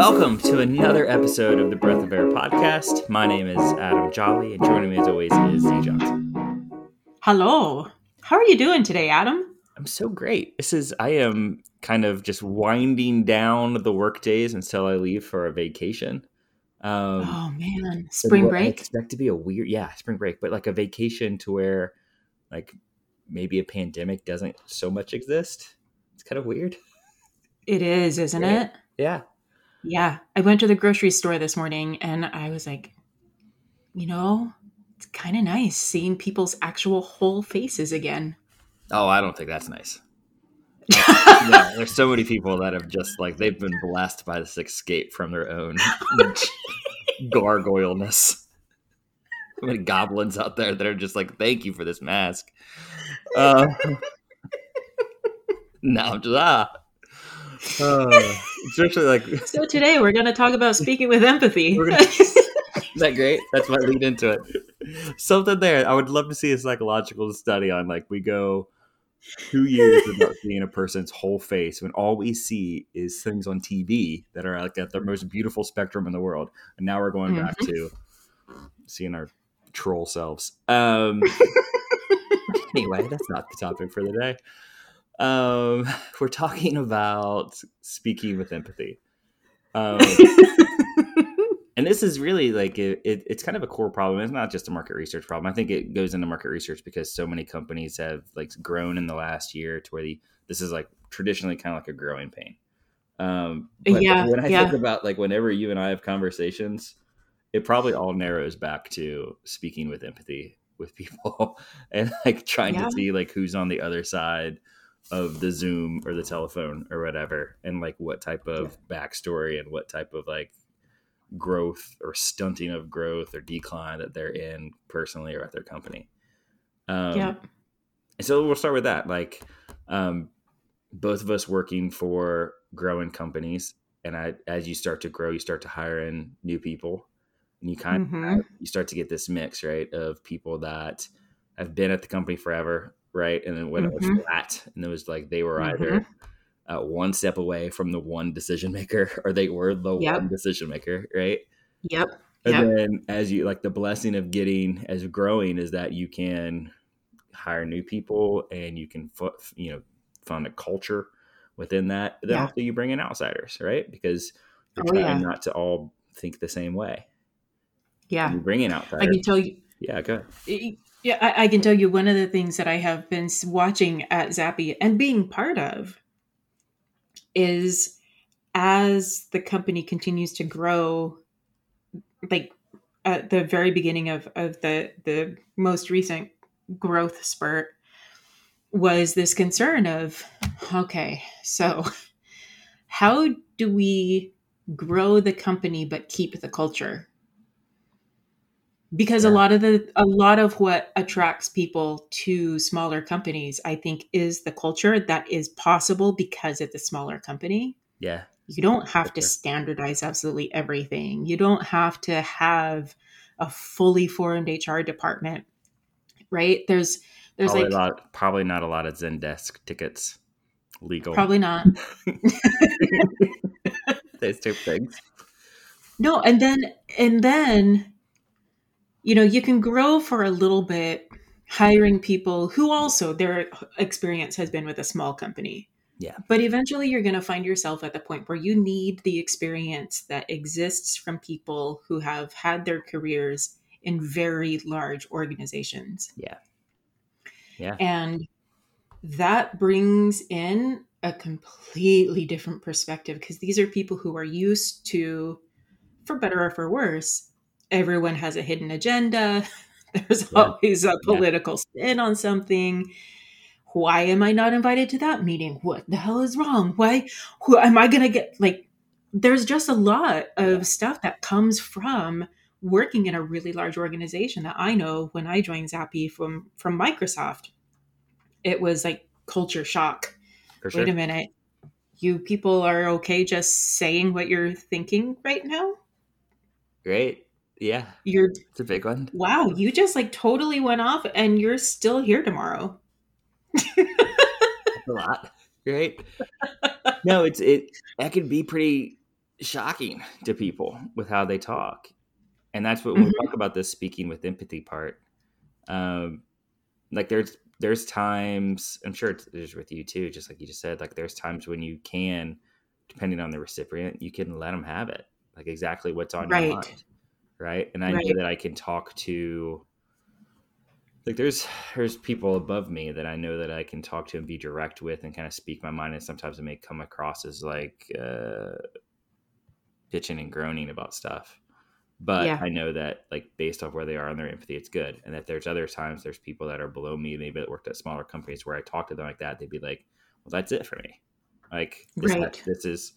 Welcome to another episode of the Breath of Air podcast. My name is Adam Jolly, and joining me as always is Z Johnson. Hello. How are you doing today, Adam? I'm so great. This is I am kind of just winding down the work days until I leave for a vacation. Um, oh man, spring break. I expect to be a weird, yeah, spring break, but like a vacation to where, like, maybe a pandemic doesn't so much exist. It's kind of weird. It is, isn't yeah. it? Yeah. Yeah. I went to the grocery store this morning and I was like, you know, it's kind of nice seeing people's actual whole faces again. Oh, I don't think that's nice. yeah, there's so many people that have just like they've been blessed by this escape from their own gargoyleness. So many goblins out there that are just like, "Thank you for this mask." Uh, now I'm just ah. Uh, especially like so today we're going to talk about speaking with empathy. Gonna, is that great? That's my lead into it. Something there. I would love to see a psychological study on like we go two years without seeing a person's whole face when all we see is things on TV that are like at the most beautiful spectrum in the world. And now we're going mm-hmm. back to seeing our troll selves. Um, anyway, that's not the topic for the day. Um, we're talking about speaking with empathy. Um, and this is really like it, it, it's kind of a core problem. It's not just a market research problem. I think it goes into market research because so many companies have like grown in the last year to where the this is like traditionally kind of like a growing pain. Um, yeah, when I yeah. think about like whenever you and I have conversations, it probably all narrows back to speaking with empathy with people and like trying yeah. to see like who's on the other side of the Zoom or the telephone or whatever, and like what type of backstory and what type of like growth or stunting of growth or decline that they're in personally or at their company. Um, yeah. And so we'll start with that. Like, um, both of us working for growing companies, and I, as you start to grow, you start to hire in new people, and you kind mm-hmm. of you start to get this mix, right, of people that have been at the company forever, right? And then when mm-hmm. it was mm-hmm. flat, and it was like they were mm-hmm. either uh, one step away from the one decision maker, or they were the yep. one decision maker, right? Yep. And yep. then as you like the blessing of getting as growing is that you can hire new people and you can you know find a culture within that. Then yeah. also you bring in outsiders, right? Because you're oh, trying yeah. not to all think the same way. Yeah. You bring in outsiders. I can tell you. Yeah, go ahead. Yeah, I, I, can tell you one of the things that I have been watching at Zappi and being part of is as the company continues to grow, like at the very beginning of, of the the most recent growth spurt was this concern of okay, so how do we grow the company but keep the culture? Because a lot of the a lot of what attracts people to smaller companies i think is the culture that is possible because it's a smaller company. Yeah. You don't have to standardize absolutely everything. You don't have to have a fully formed hr department right? There's there's probably like lot, probably not a lot of zendesk tickets legal. Probably not. Those two things. No and then and then you know, you can grow for a little bit hiring people who also their experience has been with a small company. Yeah. But eventually you're going to find yourself at the point where you need the experience that exists from people who have had their careers in very large organizations. Yeah. Yeah. And that brings in a completely different perspective because these are people who are used to, for better or for worse, everyone has a hidden agenda. There's yeah. always a political yeah. spin on something. Why am I not invited to that meeting? What the hell is wrong? Why who am I going to get like there's just a lot of yeah. stuff that comes from working in a really large organization that I know when I joined Zappi from from Microsoft. It was like culture shock. Sure. Wait a minute. You people are okay just saying what you're thinking right now? Great. Yeah. You're it's a big one. Wow, you just like totally went off and you're still here tomorrow. a lot. Right? no, it's it that can be pretty shocking to people with how they talk. And that's what when we talk about this speaking with empathy part. Um, like there's there's times I'm sure it's, it's with you too, just like you just said. Like there's times when you can, depending on the recipient, you can let them have it, like exactly what's on Right. your mind, right? And I Right. know that I can talk to. Like there's there's people above me that I know that I can talk to and be direct with and kind of speak my mind, and sometimes it may come across as like uh, bitching and groaning about stuff but Yeah. I know that like based off where they are on their empathy, it's good. And that there's other times there's people that are below me, maybe that worked at smaller companies where I talk to them like that, they'd be like, "Well, that's it for me. Like this, Right. this is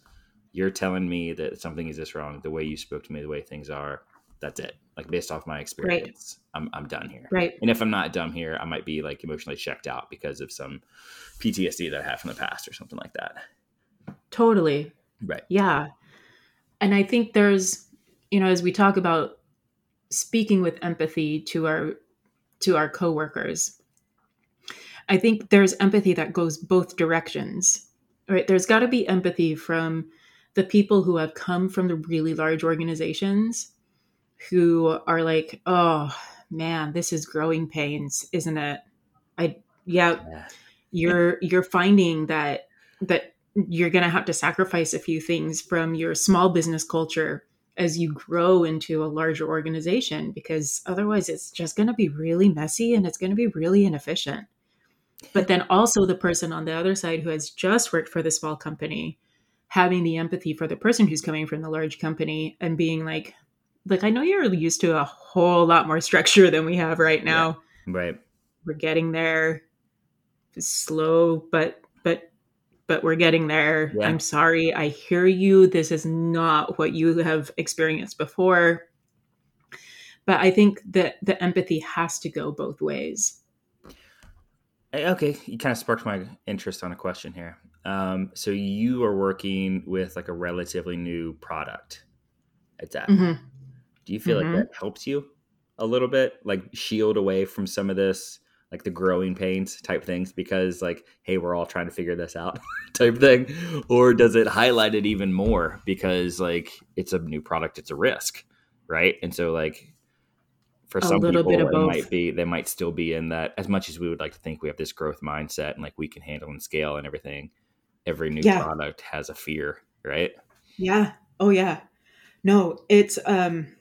you're telling me that something is this wrong. The way you spoke to me, the way things are, that's it. Like based off my experience, I'm I'm done here. Right. And if I'm not done here, I might be like emotionally checked out because of some PTSD that I have from the past or something like that. Totally. Right. Yeah. And I think there's, you know, as we talk about speaking with empathy to our to our coworkers, I think there's empathy that goes both directions. Right? There's got to be empathy from the people who have come from the really large organizations who are like, "Oh, man, this is growing pains, isn't it?" I yeah, Yeah. you're you're finding that that you're going to have to sacrifice a few things from your small business culture as you grow into a larger organization because otherwise it's just going to be really messy and it's going to be really inefficient but then also the person on the other side who has just worked for the small company having the empathy for the person who's coming from the large company and being like like i know you're used to a whole lot more structure than we have right now Right. we're getting there slow but but but we're getting there Yeah. i'm sorry i hear you this is not what you have experienced before but i think that the empathy has to go both ways Okay, you kind of sparked my interest on a question here. Um, so you are working with like a relatively new product at that. Mhm. Do you feel Mhm. like that helps you a little bit, like shield away from some of this, like the growing pains type things? Because like, hey, we're all trying to figure this out type thing, or does it highlight it even more because like it's a new product, it's a risk, right? And so like for A some people it both. might be they might still be in that as much as we would like to think we have this growth mindset and like we can handle and scale and everything every new Yeah. product has a fear right yeah oh yeah no it's um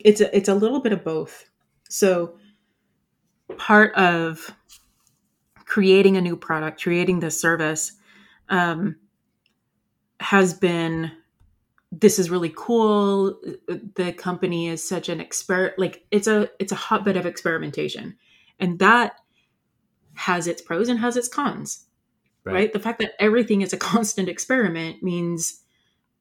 it's a, it's a little bit of both. So part of creating a new product creating this service um has been this is really cool. The company is such an expert, like it's a it's a hotbed of experimentation. And that has its pros and has its cons right. The fact that everything is a constant experiment means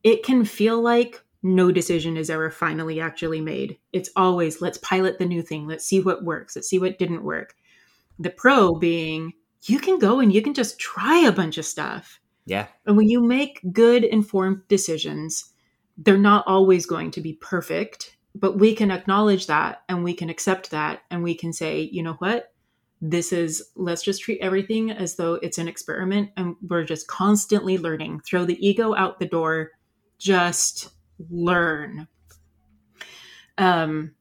it can feel like no decision is ever finally actually made. It's always let's pilot the new thing, let's see what works, let's see what didn't work. The pro being you can go and you can just try a bunch of stuff. yeah And when you make good informed decisions, they're not always going to be perfect, but we can acknowledge that and we can accept that and we can say, you know what? This is, let's just treat everything as though it's an experiment and we're just constantly learning. Throw the ego out the door, just learn. Um,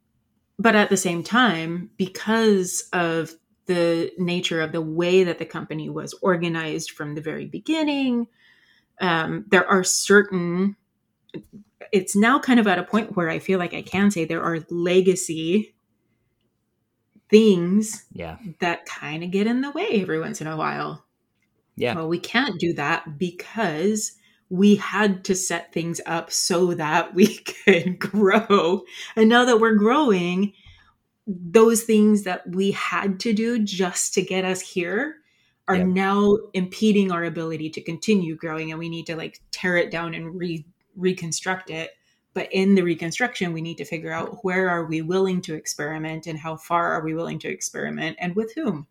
but at the same time, because of the nature of the way that the company was organized from the very beginning, um, there are certain it's now kind of at a point where i feel like i can say there are legacy things yeah. that kind of get in the way every once in a while. Yeah. Well we can't do that because we had to set things up so that we could grow. And now that we're growing those things that we had to do just to get us here are Yeah. now impeding our ability to continue growing and we need to like tear it down and re- reconstruct it. But in the reconstruction we need to figure out where are we willing to experiment and how far are we willing to experiment and with whom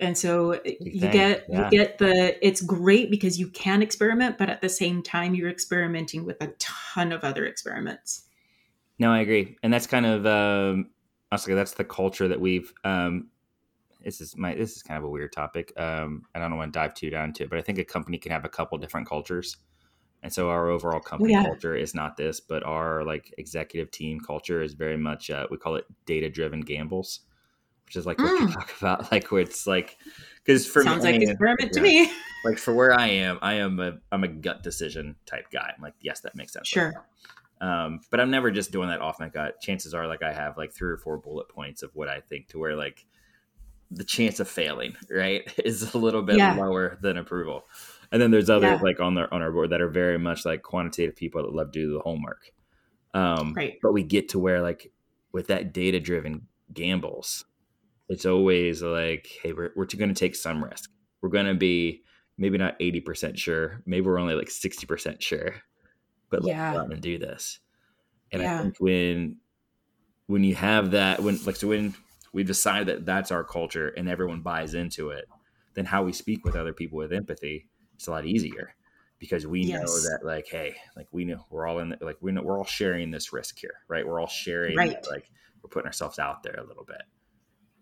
and so you thing, get yeah. you get the it's great because you can experiment but at the same time you're experimenting with a ton of other experiments. No i agree. And that's kind of um honestly that's the culture that we've um this is my this is kind of a weird topic. Um and i don't want to dive too down into it but i think a company can have a couple different cultures. And so our overall company Yeah. culture is not this, but our like executive team culture is very much uh, we call it data driven gambles, which is like what you Mm. talk about, like where it's like because for me. Sounds me, like experiment to me. like for where I am, I am a I'm a gut decision type guy. I'm like, yes, that makes sense. Sure. Um, but I'm never just doing that off my gut. Chances are, like, I have like three or four bullet points of what I think to where like the chance of failing, right, is a little bit Yeah. lower than approval. And then there's others Yeah. like on their on our board that are very much like quantitative people that love to do the homework. Um, Right. But we get to where like with that data driven gambles, it's always like, hey, we're we're going to take some risk. We're going to be maybe not eighty percent sure. Maybe we're only like sixty percent sure. But let's Yeah. go out and do this. And I think when when you have that, when like so when we decide that that's our culture and everyone buys into it, then how we speak with other people with empathy it's a lot easier because we know that like hey like we know we're all in the, like we know we're all sharing this risk here right we're all sharing Right. like we're putting ourselves out there a little bit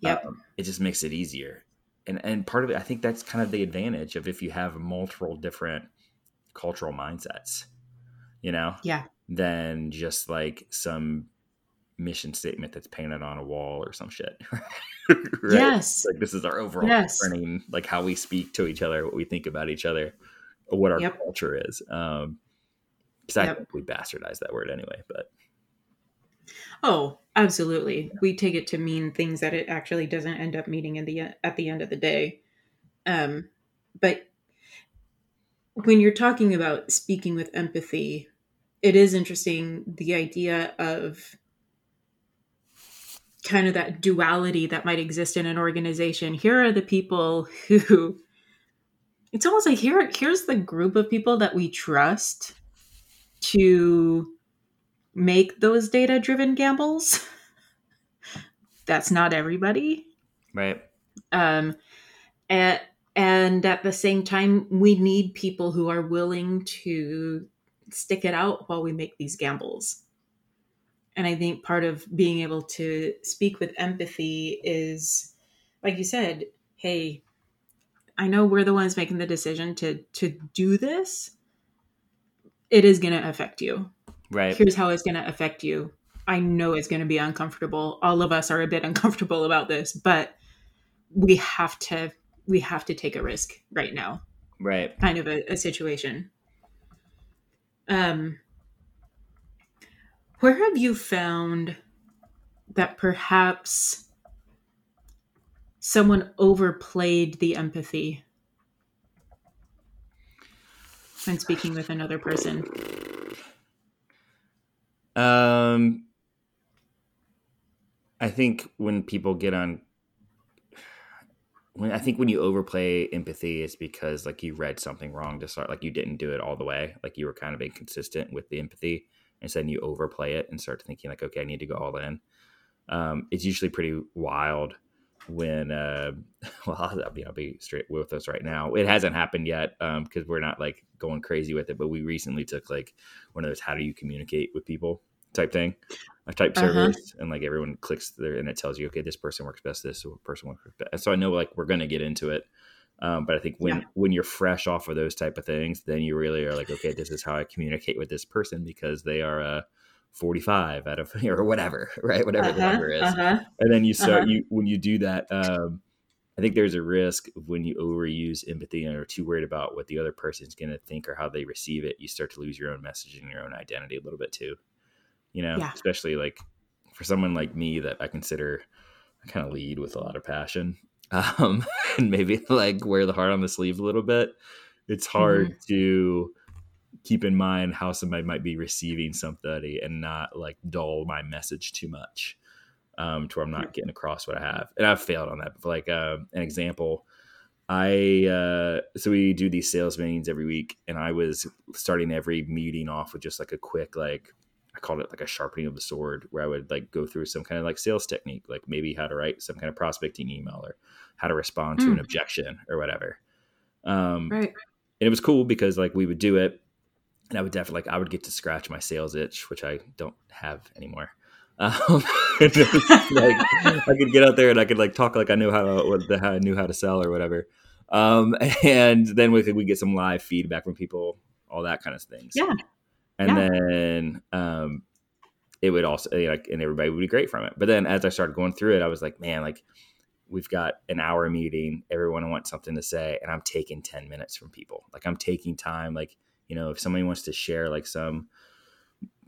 Yep. um, it just makes it easier and and part of it i think that's kind of the advantage of if you have multiple different cultural mindsets you know Yeah. than just like some mission statement that's painted on a wall or some shit right Yes. like this is our overall Yes. learning like how we speak to each other what we think about each other what our Yep. culture is um because i Yep. think we bastardize that word anyway but Oh, absolutely. We take it to mean things that it actually doesn't end up meaning in the at the end of the day. Um, but when you're talking about speaking with empathy, it is interesting the idea of kind of that duality that might exist in an organization. Here are the people who it's almost like here here's the group of people that we trust to make those data driven gambles. That's not everybody. right Um, and, and at the same time, we need people who are willing to stick it out while we make these gambles. And I think part of being able to speak with empathy is, like you said, hey, I know we're the ones making the decision to to do this. It is going to affect you right here's how it's going to affect you. I know it's going to be uncomfortable. All of us are a bit uncomfortable about this, but we have to we have to take a risk right now. right Kind of a, a situation. Um where have you found that perhaps someone overplayed the empathy when speaking with another person? Um, I think when people get on, when I think when you overplay empathy, it's because like you read something wrong to start, like you didn't do it all the way, like you were kind of inconsistent with the empathy, and then you overplay it and start thinking like, okay, I need to go all in. Um, it's usually pretty wild when, uh, well, I'll be, I'll be straight with us right now. It hasn't happened yet um because we're not like going crazy with it, but we recently took like one of those how do you communicate with people type thing i type Uh-huh. surveys and like everyone clicks there and it tells you okay this person works best this person works best and so i know like we're to get into it um, but i think when Yeah. when you're fresh off of those type of things then you really are like okay this is how i communicate with this person because they are uh 45 out of or whatever right whatever the Uh-huh, number is uh-huh. and then you start Uh-huh. you when you do that um i think there's a risk when you overuse empathy and are too worried about what the other person's going to think or how they receive it you start to lose your own message and your own identity a little bit too you know Yeah. especially like for someone like me that i consider i kind of lead with a lot of passion um and maybe like wear the heart on the sleeve a little bit it's hard to keep in mind how somebody might be receiving somebody and not like dull my message too much um, to where I'm not getting across what I have. And I've failed on that. But like uh, an example, I uh, so we do these sales meetings every week, and I was starting every meeting off with just like a quick like I called it like a sharpening of the sword, where I would like go through some kind of like sales technique, like maybe how to write some kind of prospecting email or how to respond to an Mm. objection or whatever. Um, Right. and it was cool because like we would do it and i would definitely like i would get to scratch my sales itch which i don't have anymore um, and it was like i could get out there and i could like talk like i knew how to how i knew how to sell or whatever um, and then we could we get some live feedback from people all that kind of things. Yeah. And Yeah. then um, it would also like, and everybody would be great from it. But then as I started going through it, I was like, man, like we've got an hour meeting. Everyone wants something to say, and I'm taking 10 minutes from people. Like I'm taking time. Like, you know, if somebody wants to share like some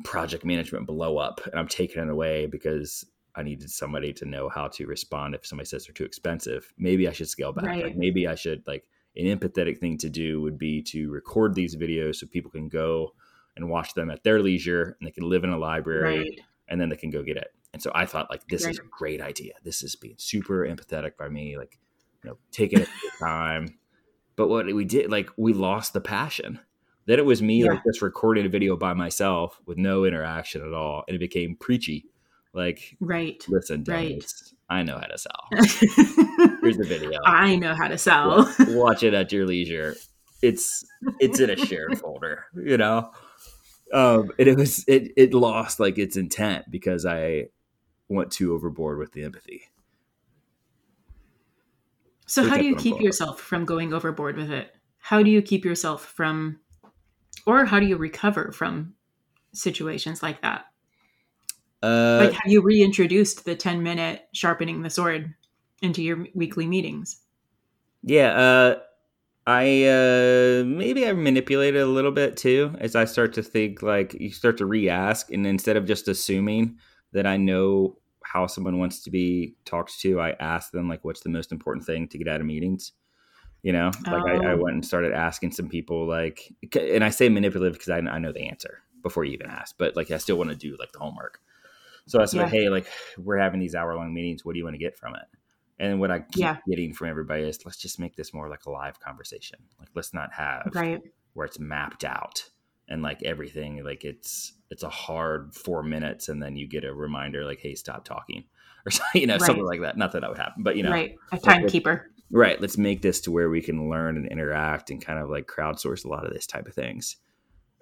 project management blow up, and I'm taking it away because I needed somebody to know how to respond if somebody says they're too expensive. Maybe I should scale back. Right. Like maybe I should like an empathetic thing to do would be to record these videos so people can go and watch them at their leisure and they can live in a library Right. and then they can go get it. And so I thought like this is a great idea. This is being super empathetic by me, like you know, taking it time. But what we did, like we lost the passion. Then it was me Yeah. like just recording a video by myself with no interaction at all, and it became preachy. Like, Right. listen, Right. I know how to sell. Here's the video. I know how to sell. Watch it at your leisure. It's it's in a shared folder, you know. Um, and it was it it lost like its intent because I went too overboard with the empathy. So how do you keep yourself from going overboard with it? How do you keep yourself from or how do you recover from situations like that? Uh, Like have you reintroduced the 10 minute sharpening the sword into your weekly meetings? Yeah, uh, I uh, maybe I manipulate it a little bit too as I start to think like you start to re-ask, and instead of just assuming that I know how someone wants to be talked to, I ask them like, "What's the most important thing to get out of meetings?" You know, like I, I Oh. went and started asking some people like, and I say manipulative because I, I know the answer before you even ask, but like I still want to do like the homework. So I said, Yeah. "Hey, like we're having these hour-long meetings. What do you want to get from it?" And what I keep Yeah. getting from everybody is let's just make this more like a live conversation. Like let's not have Right. where it's mapped out and like everything like it's it's a hard four minutes and then you get a reminder like hey stop talking or something you know something like that not that that would happen but you know right. A timekeeper. Right let's make this to where we can learn and interact and kind of like crowdsource a lot of this type of things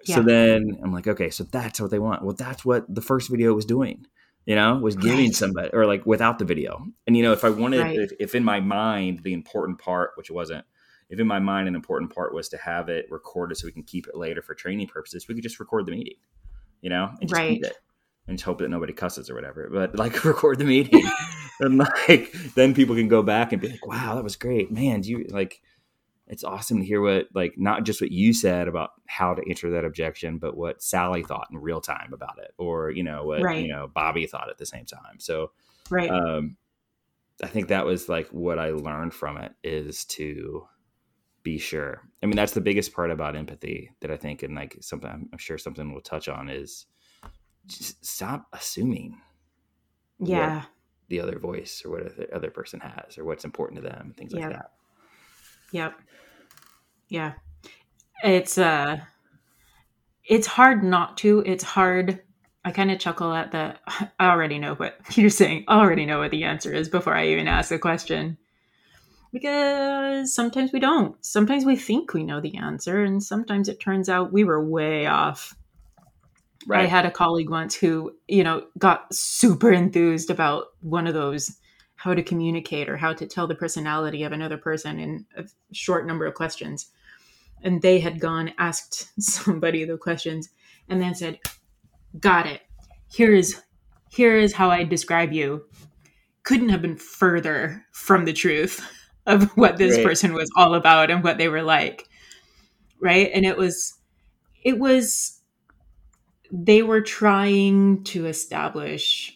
Yeah. so then i'm like okay so that's what they want well that's what the first video was doing you know was giving Right. somebody or like without the video and you know if i wanted Right. if, if in my mind the important part which wasn't if in my mind an important part was to have it recorded so we can keep it later for training purposes we could just record the meeting you know and just Right. it and just hope that nobody cusses or whatever but like record the meeting and like then people can go back and be like wow that was great man do you like it's awesome to hear what like not just what you said about how to answer that objection but what sally thought in real time about it or you know what Right. you know bobby thought at the same time so Right. um i think that was like what i learned from it is to be sure i mean that's the biggest part about empathy that i think and like something i'm sure something we'll touch on is just stop assuming yeah. The other voice or what the other person has or what's important to them things like that Yep. Yeah. It's uh it's hard not to. It's hard. I kind of chuckle at the I already know what you're saying. I already know what the answer is before I even ask the question. Because sometimes we don't. Sometimes we think we know the answer and sometimes it turns out we were way off. I had a colleague once who, you know, got super enthused about one of those how to communicate or how to tell the personality of another person in a short number of questions. And they had gone, asked somebody the questions, and then said, Got it. Here is here is how I describe you. Couldn't have been further from the truth of what this Right. person was all about and what they were like. Right. And it was it was they were trying to establish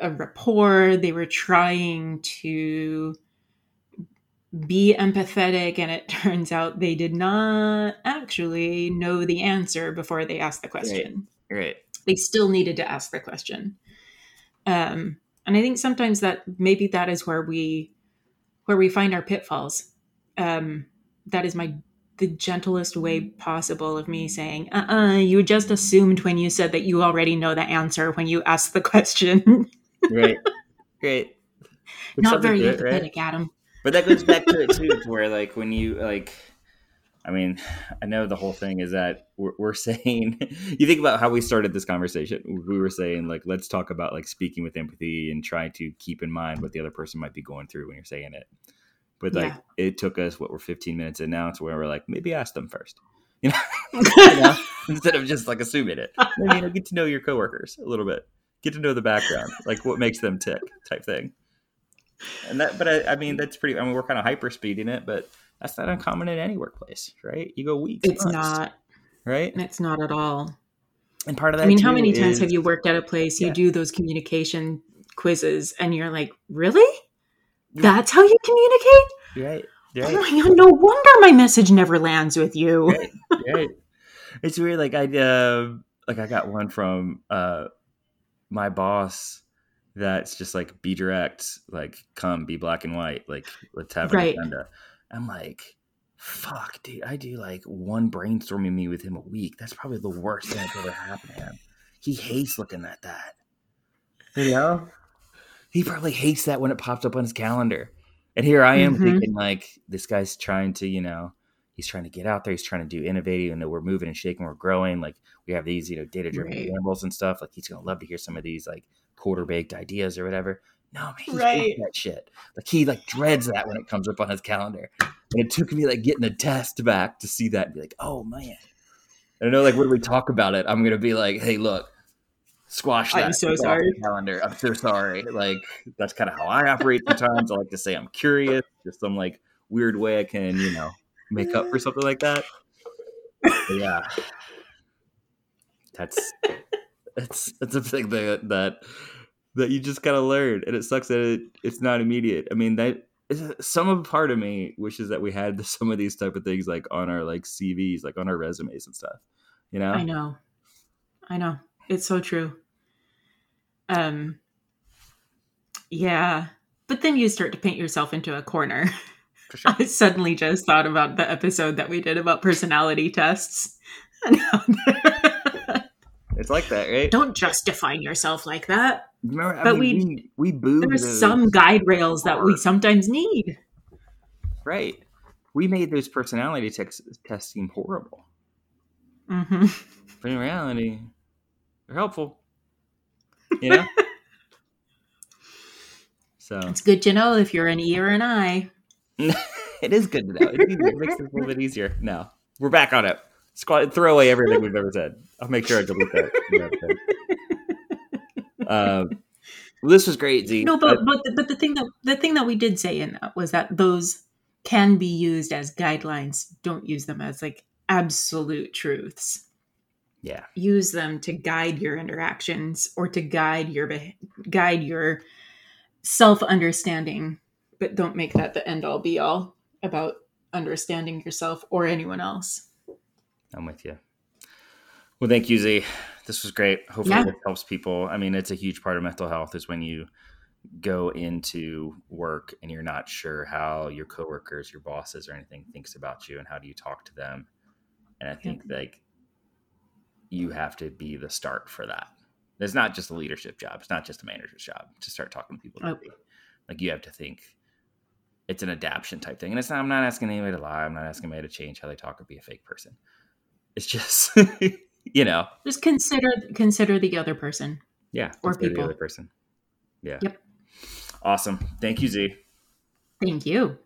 a rapport. They were trying to be empathetic, and it turns out they did not actually know the answer before they asked the question. right They still needed to ask the question. Um, and I think sometimes that maybe that is where we where we find our pitfalls. Um, that is my the gentlest way possible of me saying, uh uh you just assumed when you said that you already know the answer when you asked the question. right great There's Not very to it, right? empathetic, Adam. but that goes back to it too to where like when you like i mean i know the whole thing is that we're, we're saying you think about how we started this conversation we were saying like let's talk about like speaking with empathy and try to keep in mind what the other person might be going through when you're saying it but like Yeah. it took us what we're 15 minutes in now to where we're like maybe ask them first You know, you know? instead of just like assuming it. you know, get to know your coworkers a little bit, get to know the background, like what makes them tick, type thing. And that, but I, I mean, that's pretty. I mean, we're kind of hyper speeding it, but that's not uncommon in any workplace, right? You go weeks. It's months, not right. And it's not at all. And part of that. I mean, how many times have you worked at a place? You yeah. do those communication quizzes, and you're like, really? That's how you communicate? Right. right. Oh my god! No wonder my message never lands with you. Right. right. It's weird. Like I, uh, like I got one from uh, my boss that's just like be direct, like come be black and white, like let's have an right. agenda. I'm like, fuck, dude, I do like one brainstorming me with him a week. That's probably the worst thing that's ever happened to him. He hates looking at that. You know? He probably hates that when it pops up on his calendar. And here I am mm-hmm. thinking like this guy's trying to, you know, he's trying to get out there, he's trying to do innovative, and know we're moving and shaking, we're growing. Like we have these, you know, data driven right. gambles and stuff. Like he's gonna love to hear some of these like quarter baked ideas or whatever. No, man, he right. that shit. Like he like dreads that when it comes up on his calendar. And it took me like getting a test back to see that and be like, oh man. And I know like when we talk about it, I'm gonna be like, hey, look, squash that. I'm so sorry. Calendar. I'm so sorry. Like that's kind of how I operate sometimes. I like to say I'm curious, just some like weird way I can, you know, make up for something like that. But yeah. That's that's that's a thing that that that you just gotta learn, and it sucks that it, it's not immediate. I mean, that some of part of me wishes that we had some of these type of things like on our like CVs, like on our resumes and stuff. You know, I know, I know, it's so true. Um, yeah, but then you start to paint yourself into a corner. Sure. I suddenly just thought about the episode that we did about personality tests. it's like that, right? Don't just define yourself like that. Remember, but mean, we we, boo. There's some guide rails that we sometimes need. Right. We made those personality tests tests seem horrible. Mm-hmm. But in reality, they're helpful. You know. so it's good to know if you're an E or an I. it is good to know. It, it makes it a little bit easier. No. we're back on it. Squad, throw away everything we've ever said. I'll make sure I delete that. Um, well, this was great, Z. No, but but the, but the thing that the thing that we did say in that was that those can be used as guidelines. Don't use them as like absolute truths. Yeah. Use them to guide your interactions or to guide your guide your self understanding, but don't make that the end all be all about understanding yourself or anyone else. I'm with you. Well, thank you, Z this was great. Hopefully, yeah. it helps people. I mean, it's a huge part of mental health is when you go into work and you're not sure how your coworkers, your bosses, or anything thinks about you, and how do you talk to them. And I think yeah. like you have to be the start for that. It's not just a leadership job. It's not just a manager's job to start talking to people. Oh. Like you have to think it's an adaptation type thing. And it's not, I'm not asking anybody to lie. I'm not asking anybody to change how they talk or be a fake person. It's just you know, just consider consider the other person. Yeah, or people. The other person. Yeah. Yep. Awesome. Thank you, Z. Thank you.